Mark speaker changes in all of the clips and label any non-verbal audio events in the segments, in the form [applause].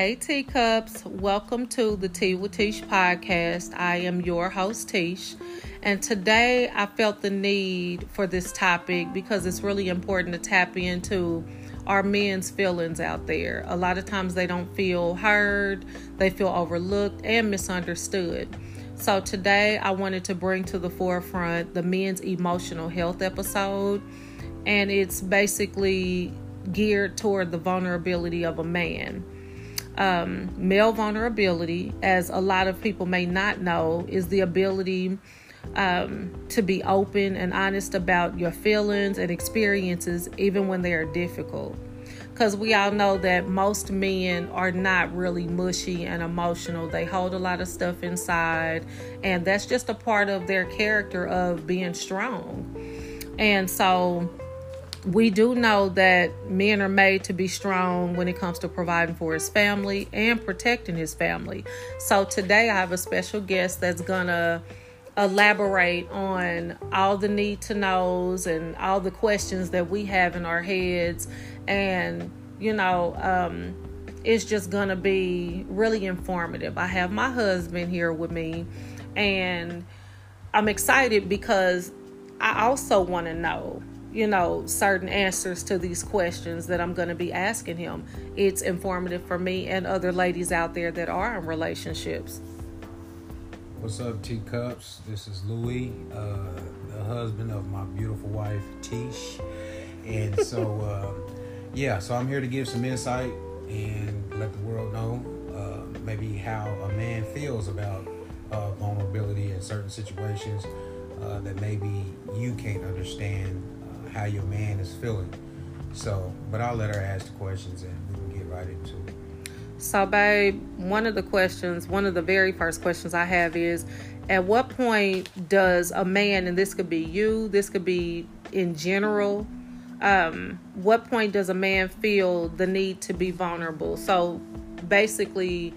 Speaker 1: Hey, teacups. Welcome to the Tea with Tish podcast. I am your host, Tish. And today I felt the need for this topic because it's really important to tap into our men's feelings out there. A lot of times they don't feel heard, they feel overlooked and misunderstood. So today I wanted to bring to the forefront the men's emotional health episode. And it's basically geared toward the vulnerability of a man. Um, male vulnerability, as a lot of people may not know, is the ability um, to be open and honest about your feelings and experiences, even when they are difficult. Because we all know that most men are not really mushy and emotional. They hold a lot of stuff inside, and that's just a part of their character of being strong. And so, we do know that men are made to be strong when it comes to providing for his family and protecting his family. So today I have a special guest that's gonna elaborate on all the need to knows and all the questions that we have in our heads and you know um, it's just gonna be really informative i have my husband here with me and i'm excited because i also want to know you know, certain answers to these questions that I'm going to be asking him. It's informative for me and other ladies out there that are in relationships.
Speaker 2: What's up, teacups? This is Louis, uh, the husband of my beautiful wife, Tish. And so, uh, [laughs] yeah, so I'm here to give some insight and let the world know uh, maybe how a man feels about uh, vulnerability in certain situations uh, that maybe you can't understand how your man is feeling. So, but I'll let her ask the questions and we can get right into it.
Speaker 1: So, babe, one of the questions, one of the very first questions I have is at what point does a man, and this could be you, this could be in general, um, what point does a man feel the need to be vulnerable? So, basically,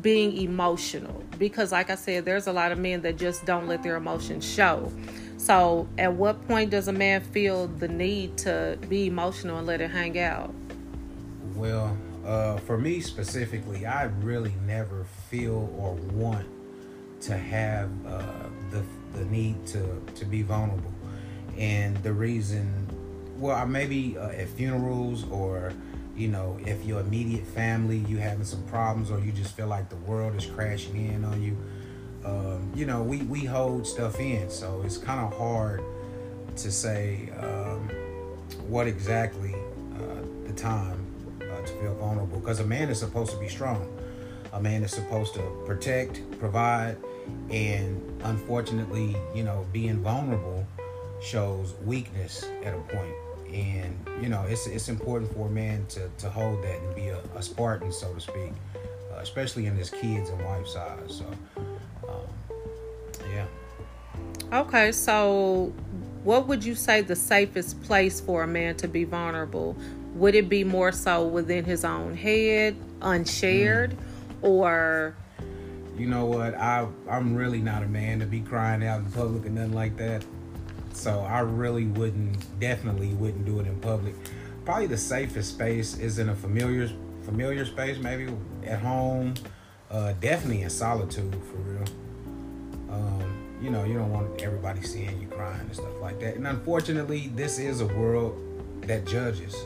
Speaker 1: being emotional. Because, like I said, there's a lot of men that just don't let their emotions show. So, at what point does a man feel the need to be emotional and let it hang out?
Speaker 2: Well, uh, for me specifically, I really never feel or want to have uh, the the need to to be vulnerable, and the reason, well, I maybe uh, at funerals or you know if your immediate family you having some problems or you just feel like the world is crashing in on you um, you know, we, we hold stuff in. So it's kind of hard to say um, what exactly uh, the time uh, to feel vulnerable because a man is supposed to be strong. A man is supposed to protect, provide, and unfortunately, you know, being vulnerable shows weakness at a point. And you know, it's it's important for a man to, to hold that and be a, a Spartan, so to speak, uh, especially in his kids and wife size. So yeah.
Speaker 1: Okay, so what would you say the safest place for a man to be vulnerable? Would it be more so within his own head, unshared, mm. or?
Speaker 2: You know what? I I'm really not a man to be crying out in public and nothing like that. So I really wouldn't, definitely wouldn't do it in public. Probably the safest space is in a familiar familiar space, maybe at home. Uh, definitely in solitude for real. Um, you know, you don't want everybody seeing you crying and stuff like that. And unfortunately, this is a world that judges.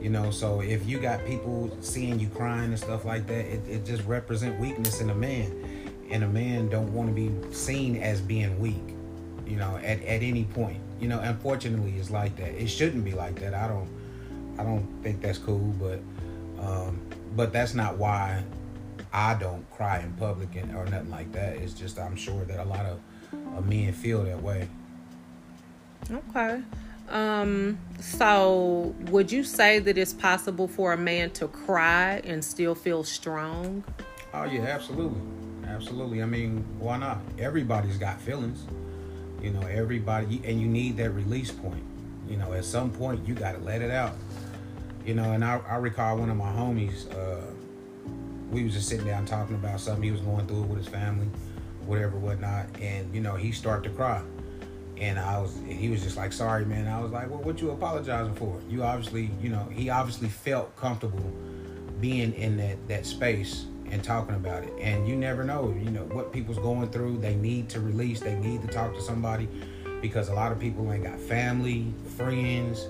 Speaker 2: You know, so if you got people seeing you crying and stuff like that, it, it just represent weakness in a man. And a man don't want to be seen as being weak, you know, at, at any point. You know, unfortunately it's like that. It shouldn't be like that. I don't I don't think that's cool, but um, but that's not why I don't cry in public and, or nothing like that. It's just I'm sure that a lot of, of men feel that way.
Speaker 1: Okay. Um, so would you say that it's possible for a man to cry and still feel strong?
Speaker 2: Oh yeah, absolutely. Absolutely. I mean, why not? Everybody's got feelings. You know, everybody and you need that release point. You know, at some point you gotta let it out. You know, and I, I recall one of my homies, uh, we was just sitting down talking about something he was going through with his family, whatever, whatnot, and you know he started to cry, and I was, and he was just like, "Sorry, man." I was like, "Well, what you apologizing for? You obviously, you know, he obviously felt comfortable being in that that space and talking about it. And you never know, you know, what people's going through. They need to release. They need to talk to somebody because a lot of people ain't got family, friends,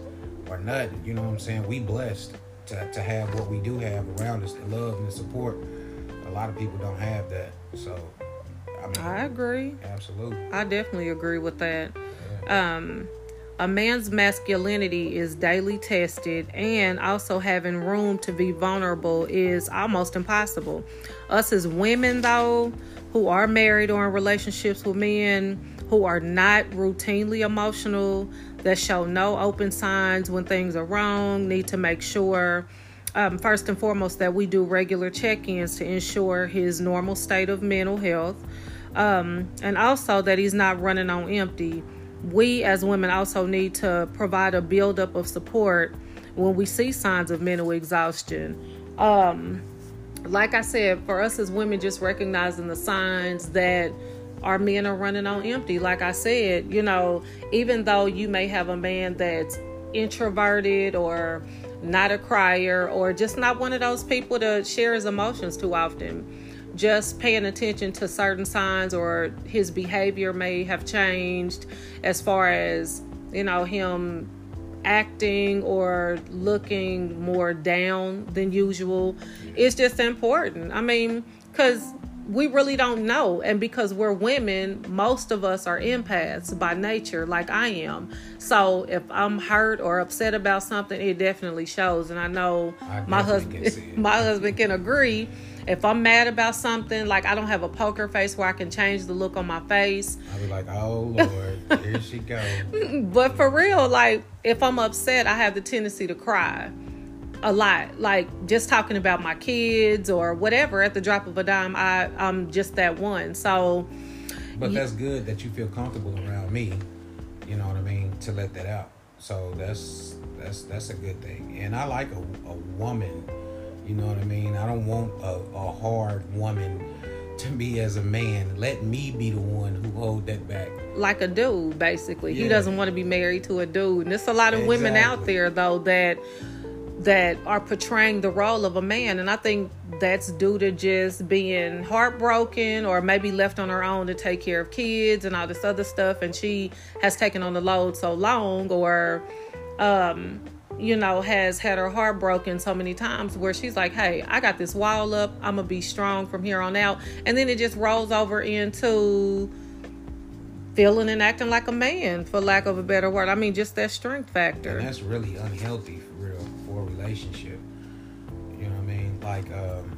Speaker 2: or nothing. You know what I'm saying? We blessed to, to have what we do have around us, the love and the support. A lot of people don't have that. So
Speaker 1: I mean I agree.
Speaker 2: Absolutely.
Speaker 1: I definitely agree with that. Yeah. Um a man's masculinity is daily tested and also having room to be vulnerable is almost impossible. Us as women though, who are married or in relationships with men, who are not routinely emotional, that show no open signs when things are wrong, need to make sure, um, first and foremost, that we do regular check ins to ensure his normal state of mental health, um, and also that he's not running on empty. We as women also need to provide a buildup of support when we see signs of mental exhaustion. Um, like I said, for us as women, just recognizing the signs that our men are running on empty. Like I said, you know, even though you may have a man that's introverted or not a crier or just not one of those people to share his emotions too often, just paying attention to certain signs or his behavior may have changed as far as, you know, him acting or looking more down than usual. It's just important. I mean, because we really don't know. And because we're women, most of us are empaths by nature, like I am. So if I'm hurt or upset about something, it definitely shows. And I know I my husband [laughs] my husband can agree. If I'm mad about something, like I don't have a poker face where I can change the look on my face. [laughs]
Speaker 2: I'll be like, oh Lord, here she goes. [laughs]
Speaker 1: But for real, like if I'm upset, I have the tendency to cry a lot like just talking about my kids or whatever at the drop of a dime i i'm just that one so
Speaker 2: but that's good that you feel comfortable around me you know what i mean to let that out so that's that's that's a good thing and i like a, a woman you know what i mean i don't want a, a hard woman to be as a man let me be the one who hold that back
Speaker 1: like a dude basically yeah. he doesn't want to be married to a dude and there's a lot of exactly. women out there though that that are portraying the role of a man. And I think that's due to just being heartbroken or maybe left on her own to take care of kids and all this other stuff. And she has taken on the load so long or, um, you know, has had her heart broken so many times where she's like, hey, I got this wall up. I'm going to be strong from here on out. And then it just rolls over into feeling and acting like a man, for lack of a better word. I mean, just that strength factor.
Speaker 2: And that's really unhealthy for real for a relationship. You know what I mean? Like, um,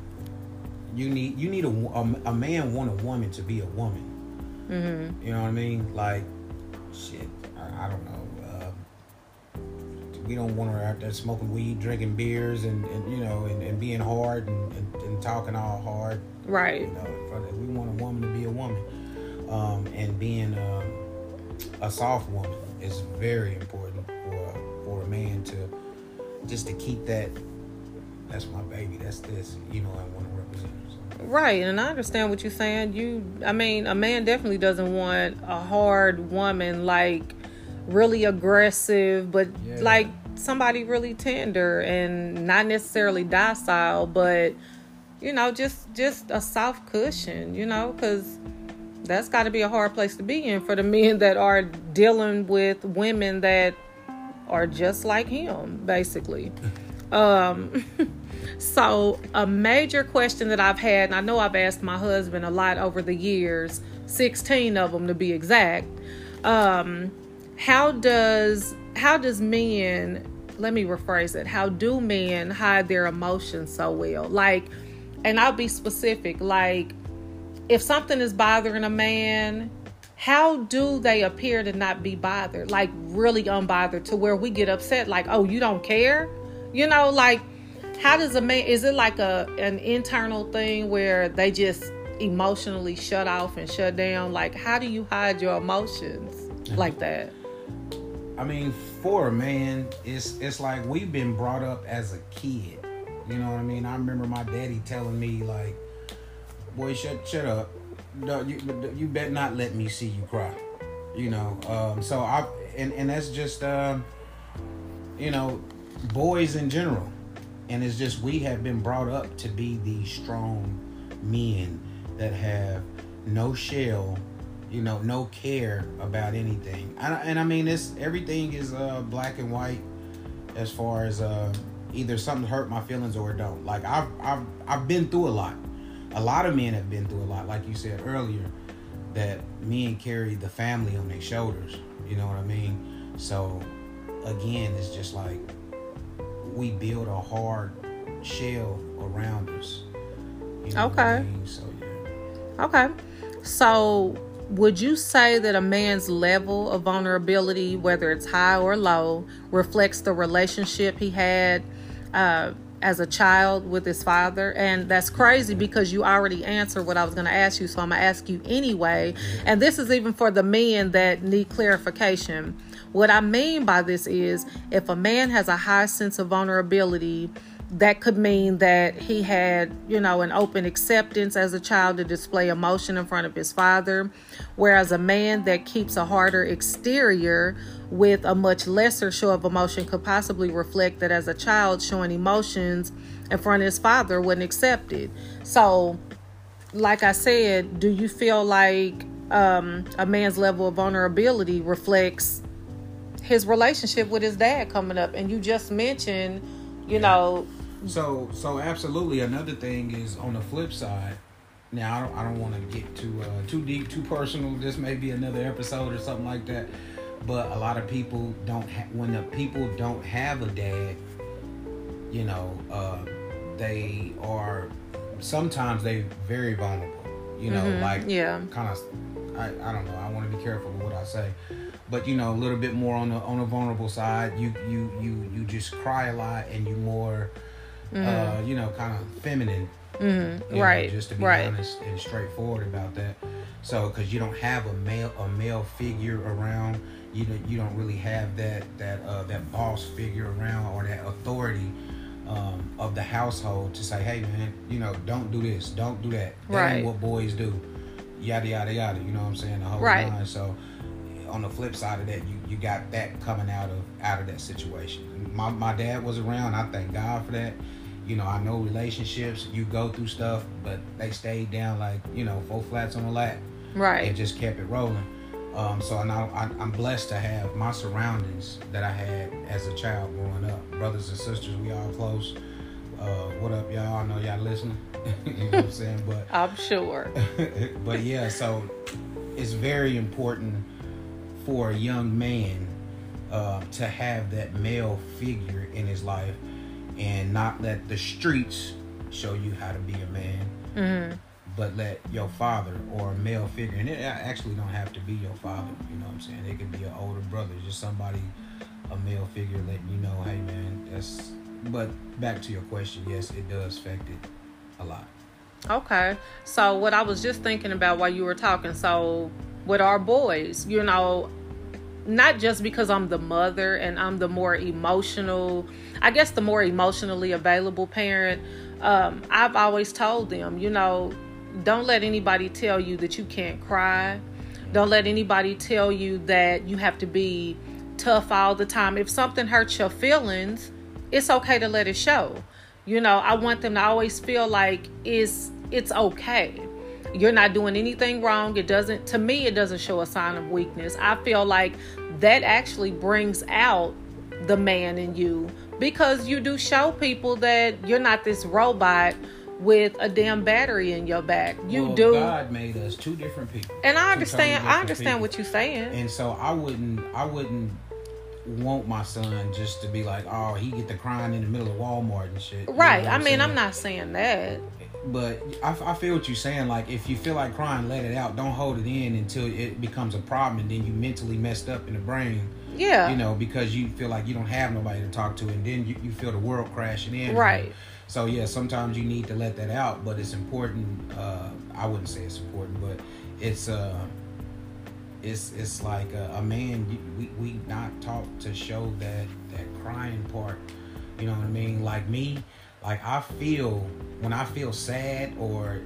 Speaker 2: you need you need a, a, a, man want a woman to be a woman. Mm-hmm. You know what I mean? Like, shit, I, I don't know. Uh, we don't want her out there smoking weed, drinking beers, and, and you know, and, and being hard and, and, and, talking all hard.
Speaker 1: Right.
Speaker 2: You know, we want a woman to be a woman, um, and being um, a soft woman is very important for for a man to just to keep that. That's my baby. That's this. You know, I want to represent. So.
Speaker 1: Right, and I understand what you're saying. You, I mean, a man definitely doesn't want a hard woman like really aggressive, but yeah. like somebody really tender and not necessarily docile, but you know, just just a soft cushion. You know, because that's got to be a hard place to be in for the men [laughs] that are dealing with women that are just like him, basically. [laughs] Um, [laughs] so, a major question that I've had, and I know I've asked my husband a lot over the years, 16 of them to be exact. Um, how does how does men let me rephrase it how do men hide their emotions so well? Like and i'll be specific like if something is bothering a man how do they appear to not be bothered? Like really unbothered to where we get upset like oh you don't care? You know like how does a man is it like a an internal thing where they just emotionally shut off and shut down? Like how do you hide your emotions like that
Speaker 2: i mean for a man it's it's like we've been brought up as a kid you know what i mean i remember my daddy telling me like boy shut shut up no, you you better not let me see you cry. You know, um, so I and and that's just um, you know, boys in general. and it's just we have been brought up to be these strong men that have no shell you know no care about anything. And, and i mean it's everything is uh black and white as far as uh either something hurt my feelings or it don't. Like i've i've, I've been through a lot. A lot of men have been through a lot like you said earlier that men carry the family on their shoulders you know what i mean? So again it's just like we build a hard shell around us.
Speaker 1: You know okay I mean? so yeah. Okay. So would you say that a man's level of vulnerability, whether it's high or low, reflects the relationship he had uh, as a child with his father? And that's crazy because you already answered what I was going to ask you, so I'm going to ask you anyway. And this is even for the men that need clarification. What I mean by this is if a man has a high sense of vulnerability, that could mean that he had, you know, an open acceptance as a child to display emotion in front of his father. Whereas a man that keeps a harder exterior with a much lesser show of emotion could possibly reflect that as a child, showing emotions in front of his father wasn't accepted. So, like I said, do you feel like um, a man's level of vulnerability reflects his relationship with his dad coming up? And you just mentioned, you know,
Speaker 2: so so absolutely. Another thing is on the flip side. Now I don't I don't want to get too uh, too deep, too personal. This may be another episode or something like that. But a lot of people don't ha- when the people don't have a dad. You know, uh, they are sometimes they very vulnerable. You know, mm-hmm. like yeah, kind of. I, I don't know. I want to be careful with what I say, but you know, a little bit more on the on the vulnerable side. You you you you just cry a lot, and you more mm-hmm. uh, you know, kind of feminine.
Speaker 1: Mm-hmm. Right.
Speaker 2: Know, just to be
Speaker 1: right.
Speaker 2: honest and straightforward about that. So, because you don't have a male a male figure around, you know, you don't really have that that uh, that boss figure around or that authority um, of the household to say, hey man, you know, don't do this, don't do that. That right. ain't what boys do. Yada yada yada. You know what I'm saying? The whole right. Line. So on the flip side of that, you you got that coming out of out of that situation. My my dad was around. I thank God for that you know, I know relationships, you go through stuff, but they stayed down like, you know, four flats on the lap.
Speaker 1: Right.
Speaker 2: And just kept it rolling. Um, so now I'm blessed to have my surroundings that I had as a child growing up. Brothers and sisters, we all close. Uh, what up, y'all? I know y'all listening. [laughs] you know what I'm saying? But [laughs]
Speaker 1: I'm sure. [laughs]
Speaker 2: but yeah, so it's very important for a young man uh, to have that male figure in his life and not let the streets show you how to be a man, mm-hmm. but let your father or a male figure, and it actually don't have to be your father. You know what I'm saying? It could be an older brother, just somebody, a male figure, letting you know, hey man, that's. But back to your question, yes, it does affect it a lot.
Speaker 1: Okay, so what I was just thinking about while you were talking, so with our boys, you know, not just because I'm the mother and I'm the more emotional, I guess the more emotionally available parent. Um, I've always told them, you know, don't let anybody tell you that you can't cry. Don't let anybody tell you that you have to be tough all the time. If something hurts your feelings, it's okay to let it show. You know, I want them to always feel like it's it's okay you're not doing anything wrong. It doesn't, to me, it doesn't show a sign of weakness. I feel like that actually brings out the man in you because you do show people that you're not this robot with a damn battery in your back. You
Speaker 2: well,
Speaker 1: do.
Speaker 2: God made us two different people.
Speaker 1: And I understand. I understand people. what you're saying.
Speaker 2: And so I wouldn't. I wouldn't want my son just to be like, oh, he get the crying in the middle of Walmart and shit.
Speaker 1: Right. You know I mean, saying? I'm not saying that
Speaker 2: but I, I, feel what you're saying. Like, if you feel like crying, let it out. Don't hold it in until it becomes a problem, and then you mentally messed up in the brain.
Speaker 1: Yeah.
Speaker 2: You know, because you feel like you don't have nobody to talk to, and then you, you feel the world crashing in.
Speaker 1: Right.
Speaker 2: So yeah, sometimes you need to let that out, but it's important. Uh, I wouldn't say it's important, but it's uh, it's it's like a, a man. We we not taught to show that that crying part. You know what I mean? Like me, like I feel when I feel sad or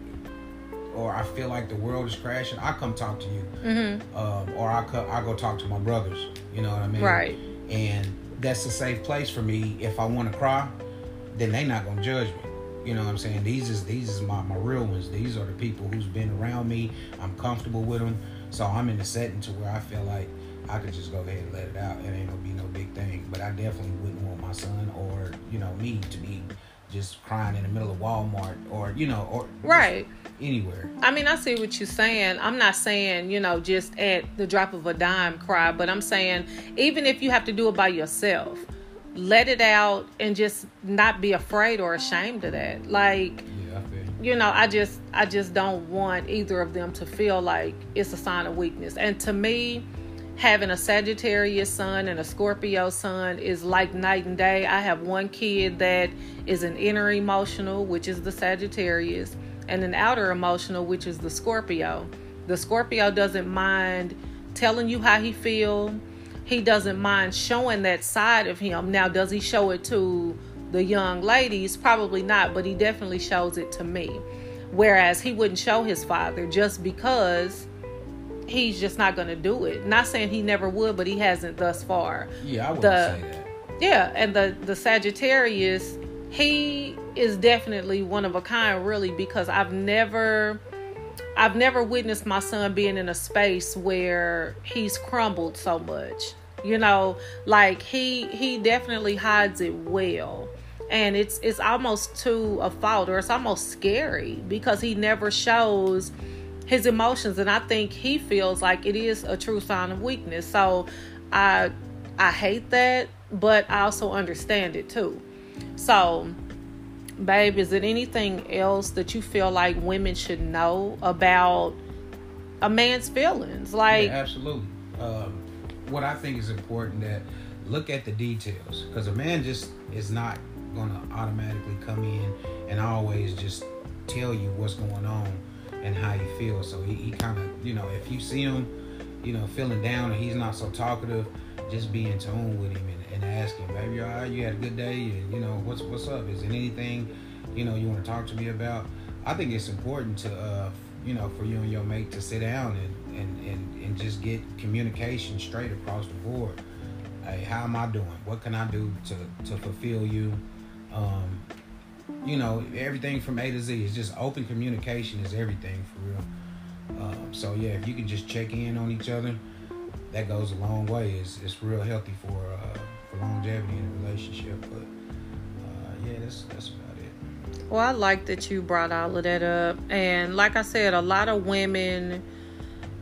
Speaker 2: or I feel like the world is crashing, I come talk to you, mm-hmm. um, or I co- I go talk to my brothers. You know what I mean?
Speaker 1: Right.
Speaker 2: And that's a safe place for me if I want to cry. then they not gonna judge me. You know what I'm saying? These is these is my, my real ones. These are the people who's been around me. I'm comfortable with them. So I'm in a setting to where I feel like I could just go ahead and let it out. It ain't gonna be no big thing. But I definitely wouldn't want my son or, you know, me to be just crying in the middle of Walmart or, you know, or
Speaker 1: right
Speaker 2: anywhere.
Speaker 1: I mean, I see what you're saying. I'm not saying, you know, just at the drop of a dime cry, but I'm saying even if you have to do it by yourself, let it out and just not be afraid or ashamed of that. Like,
Speaker 2: Yeah, you.
Speaker 1: you know, I just I just don't want either of them to feel like it's a sign of weakness. And to me, having a Sagittarius son and a Scorpio son is like night and day. I have one kid that is an inner emotional, which is the Sagittarius, and an outer emotional, which is the Scorpio. The Scorpio doesn't mind telling you how he feel. He doesn't mind showing that side of him. Now, does he show it to the young ladies? Probably not, but he definitely shows it to me. Whereas he wouldn't show his father just because he's just not going to do it. Not saying he never would, but he hasn't thus far.
Speaker 2: Yeah, I wouldn't say that.
Speaker 1: Yeah, and the the Sagittarius, he is definitely one of a kind, really, because I've never, I've never witnessed my son being in a space where he's crumbled so much. You know, like he he definitely hides it well, and it's it's almost to a fault, or it's almost scary because he never shows his emotions, and I think he feels like it is a true sign of weakness. So, I I hate that, but I also understand it too. So, babe, is it anything else that you feel like women should know about a man's feelings? Like,
Speaker 2: yeah, absolutely. Um, what I think is important that look at the details because a man just is not gonna automatically come in and always just tell you what's going on and how you feel. So he, he kind of, you know, if you see him, you know, feeling down and he's not so talkative, just be in tune with him and, and ask him, baby, right, you had a good day, and you know, what's what's up? Is there anything, you know, you want to talk to me about? I think it's important to, uh, you know, for you and your mate to sit down and and, and, and just get communication straight across the board. Hey, how am I doing? What can I do to, to fulfill you? Um, you know, everything from A to Z is just open communication is everything for real. Um, so yeah, if you can just check in on each other, that goes a long way. It's, it's real healthy for uh, for longevity in a relationship. But uh, yeah, that's that's about it.
Speaker 1: Well, I like that you brought all of that up. And like I said, a lot of women,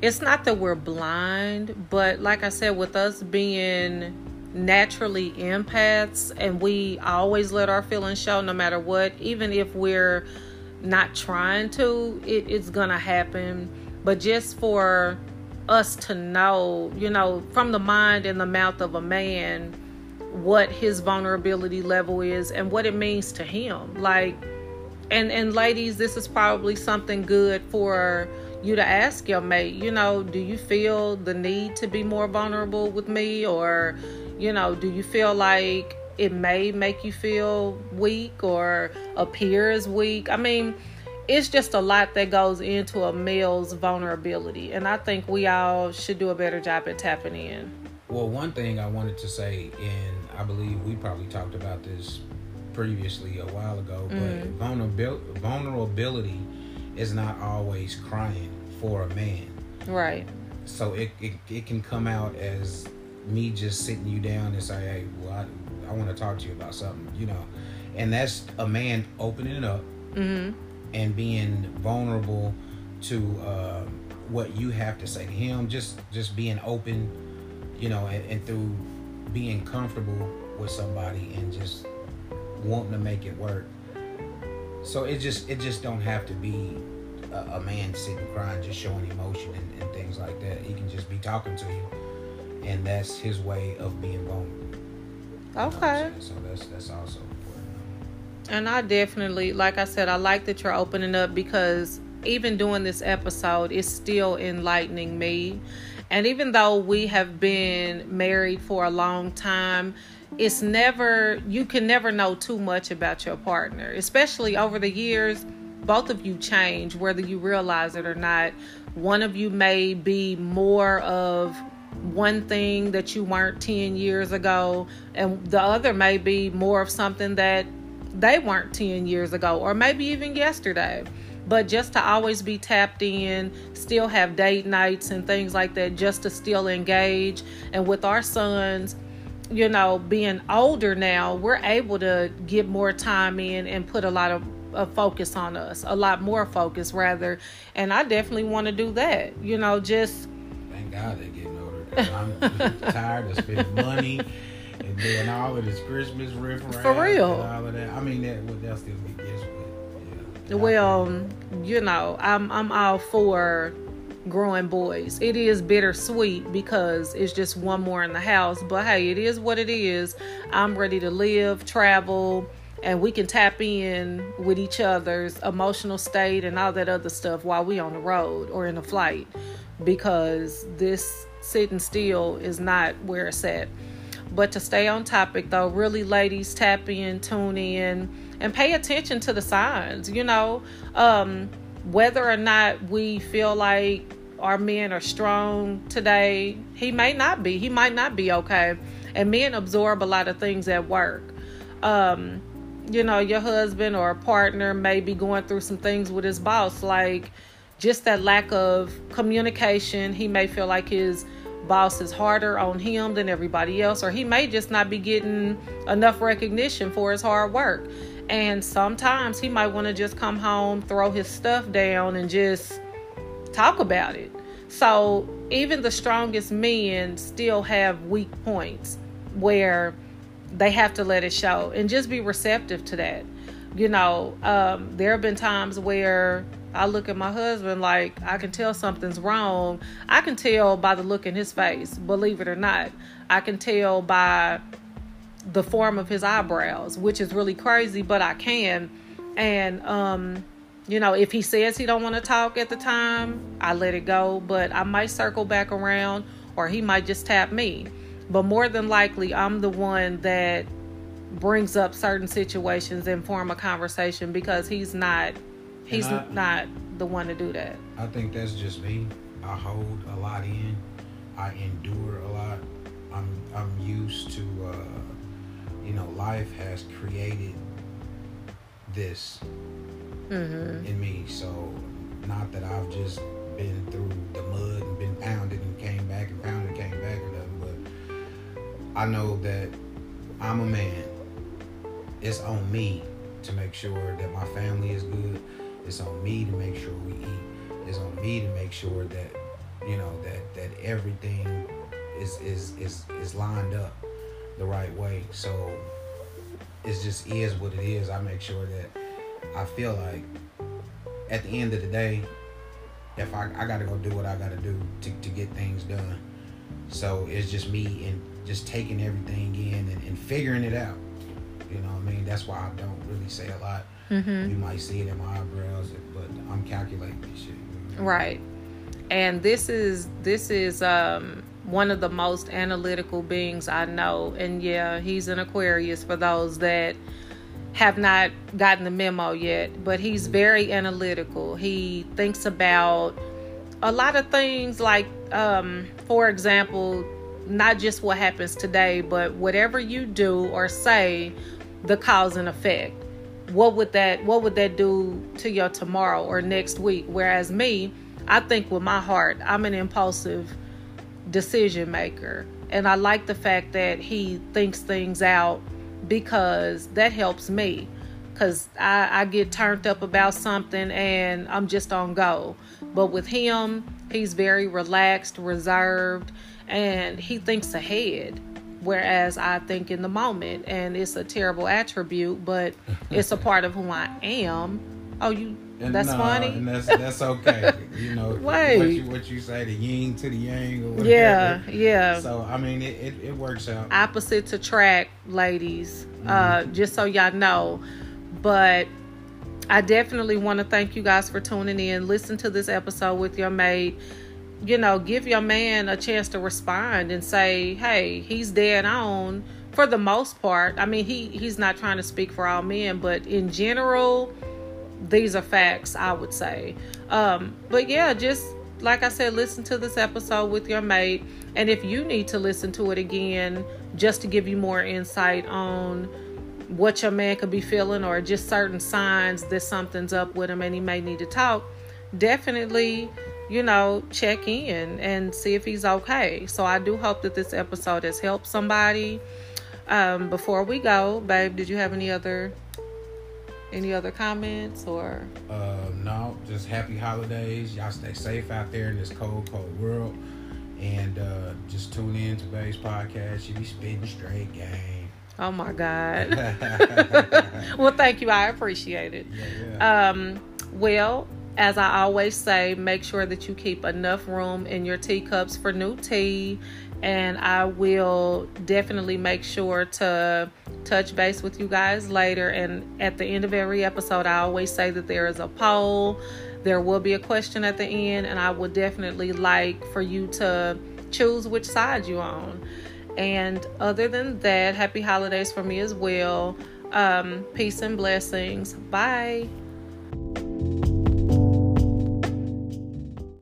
Speaker 1: it's not that we're blind, but like I said, with us being naturally empaths and we always let our feelings show no matter what, even if we're not trying to, it, it's to happen. But just for us to know, you know, from the mind and the mouth of a man, what his vulnerability level is and what it means to him. Like, and and ladies, this is probably something good for you to ask your mate. You know, do you feel the need to be more vulnerable with me, or you know, do you feel like it may make you feel weak or appear as weak? I mean, it's just a lot that goes into a male's vulnerability, and I think we all should do a better job at tapping in.
Speaker 2: Well, one thing I wanted to say, and I believe we probably talked about this previously a while ago, but
Speaker 1: Mhm.
Speaker 2: vulnerabil- vulnerability is not always crying for a man.
Speaker 1: Right.
Speaker 2: So it, it, it can come out as me just sitting you down and say, hey, well, I, I want to talk to you about something, you know. And that's a man opening it up
Speaker 1: Mhm.
Speaker 2: and being vulnerable to uh, what you have to say to him. Just just being open, you know, and, and through being comfortable with somebody and just wanting to make it work. So it just it just don't have to be a, a man sitting crying, just showing emotion and, and things like that. He can just be talking to you, and that's his way of being vulnerable. You know what I'm
Speaker 1: Okay.
Speaker 2: So that's that's also important.
Speaker 1: And I definitely, like I said, I like that you're opening up because even doing this episode is still enlightening me. And even though we have been married for a long time, it's never, you can never know too much about your partner, especially over the years. Both of you change, whether you realize it or not. One of you may be more of one thing that you weren't 10 years ago, and the other may be more of something that they weren't 10 years ago or maybe even yesterday. But just to always be tapped in, still have date nights and things like that, just to still engage. And with our sons, you know, being older now, we're able to get more time in and put a lot of, of focus on us, a lot more focus rather. And I definitely want to do that. You know, just.
Speaker 2: Thank God they're getting older. I'm [laughs] tired of spending money and doing all of this Christmas riff
Speaker 1: For real.
Speaker 2: All of that. I mean, that well, they'll still be gifts, but yeah.
Speaker 1: Well, you know, I'm I'm all for growing boys. It is bittersweet because it's just one more in the house, but hey, it is what it is. I'm ready to live, travel, and we can tap in with each other's emotional state and all that other stuff while we on the road or in a flight because this sitting still is not where it's at. But to stay on topic though, really ladies tap in, tune in, and pay attention to the signs, you know. Um, whether or not we feel like our men are strong today, he may not be. He might not be okay. And men absorb a lot of things at work. Um, you know, your husband or a partner may be going through some things with his boss, like just that lack of communication. He may feel like his boss is harder on him than everybody else, or he may just not be getting enough recognition for his hard work. And sometimes he might want to just come home, throw his stuff down, and just talk about it. So even the strongest men still have weak points where they have to let it show and just be receptive to that. You know, um, there have been times where I look at my husband like I can tell something's wrong. I can tell by the look in his face, believe it or not. I can tell by the form of his eyebrows, which is really crazy, but I can. And um, you know, if he says he don't want to talk at the time, I let it go, but I might circle back around or he might just tap me. But more than likely, I'm the one that brings up certain situations and form a conversation because he's not he's I, not the one to do that.
Speaker 2: I think that's just me. I hold a lot in. I endure a lot. I'm I'm used to uh, you know, life has created this mm-hmm. in me. So, not that I've just been through the mud and been pounded and came back and pounded and came back and nothing, but I know that I'm a man. It's on me to make sure that my family is good. It's on me to make sure we eat. It's on me to make sure that you know that that everything is is is is lined up the right way. So it just is what it is. I make sure that I feel like at the end of the day, if I, I got to go do what I got to do to, to get things done. So it's just me and just taking everything in and, and figuring it out. You know what I mean? That's why I don't really say a lot. Mm-hmm. You might see it in my eyebrows, but I'm calculating this shit.
Speaker 1: Right. And this is this is um one of the most analytical beings I know. And yeah, he's an Aquarius for those that have not gotten the memo yet, but he's very analytical. He thinks about a lot of things, like, um, for example, not just what happens today, but whatever you do or say, the cause and effect. What would that what would that do to your tomorrow or next week? Whereas me, I think with my heart, I'm an impulsive decision maker. And I like the fact that he thinks things out because that helps me because I, I get turned up about something and I'm just on go. But with him, he's very relaxed, reserved, and he thinks ahead. Whereas I think in the moment, and it's a terrible attribute, but it's a [laughs] part of who I am. Oh, you and that's no, funny.
Speaker 2: And that's that's okay. [laughs] you know,
Speaker 1: Wait.
Speaker 2: What you, what you say, the yin to the yang or whatever.
Speaker 1: Yeah, yeah.
Speaker 2: So I mean, it, it, it works out.
Speaker 1: Opposite to track, ladies. Uh, mm-hmm. Uh, just so y'all know, but I definitely want to thank you guys for tuning in. Listen to this episode with your mate. You know, give your man a chance to respond and say, "Hey, he's dead on." For the most part, I mean, he he's not trying to speak for all men, but in general these are facts, I would say. Um, but yeah, just like I said, listen to this episode with your mate. And if you need to listen to it again, just to give you more insight on what your man could be feeling or just certain signs that something's up with him and he may need to talk, definitely, you know, check in and see if he's okay. So I do hope that this episode has helped somebody. Um, before we go, babe, did you have any other any other comments or?
Speaker 2: Uh, no, just happy holidays. Y'all stay safe out there in this cold, cold world. And uh, just tune in to Babe's podcast. You be spitting straight game.
Speaker 1: Oh my God. [laughs] [laughs] well, thank you. I appreciate it.
Speaker 2: Yeah, yeah.
Speaker 1: Um, well, as I always say, make sure that you keep enough room in your teacups for new tea. And I will definitely make sure to touch base with you guys later. And at the end of every episode, I always say that there is a poll. There will be a question at the end, and I would definitely like for you to choose which side you're on. And other than that, happy holidays for me as well. Um, peace and blessings. Bye.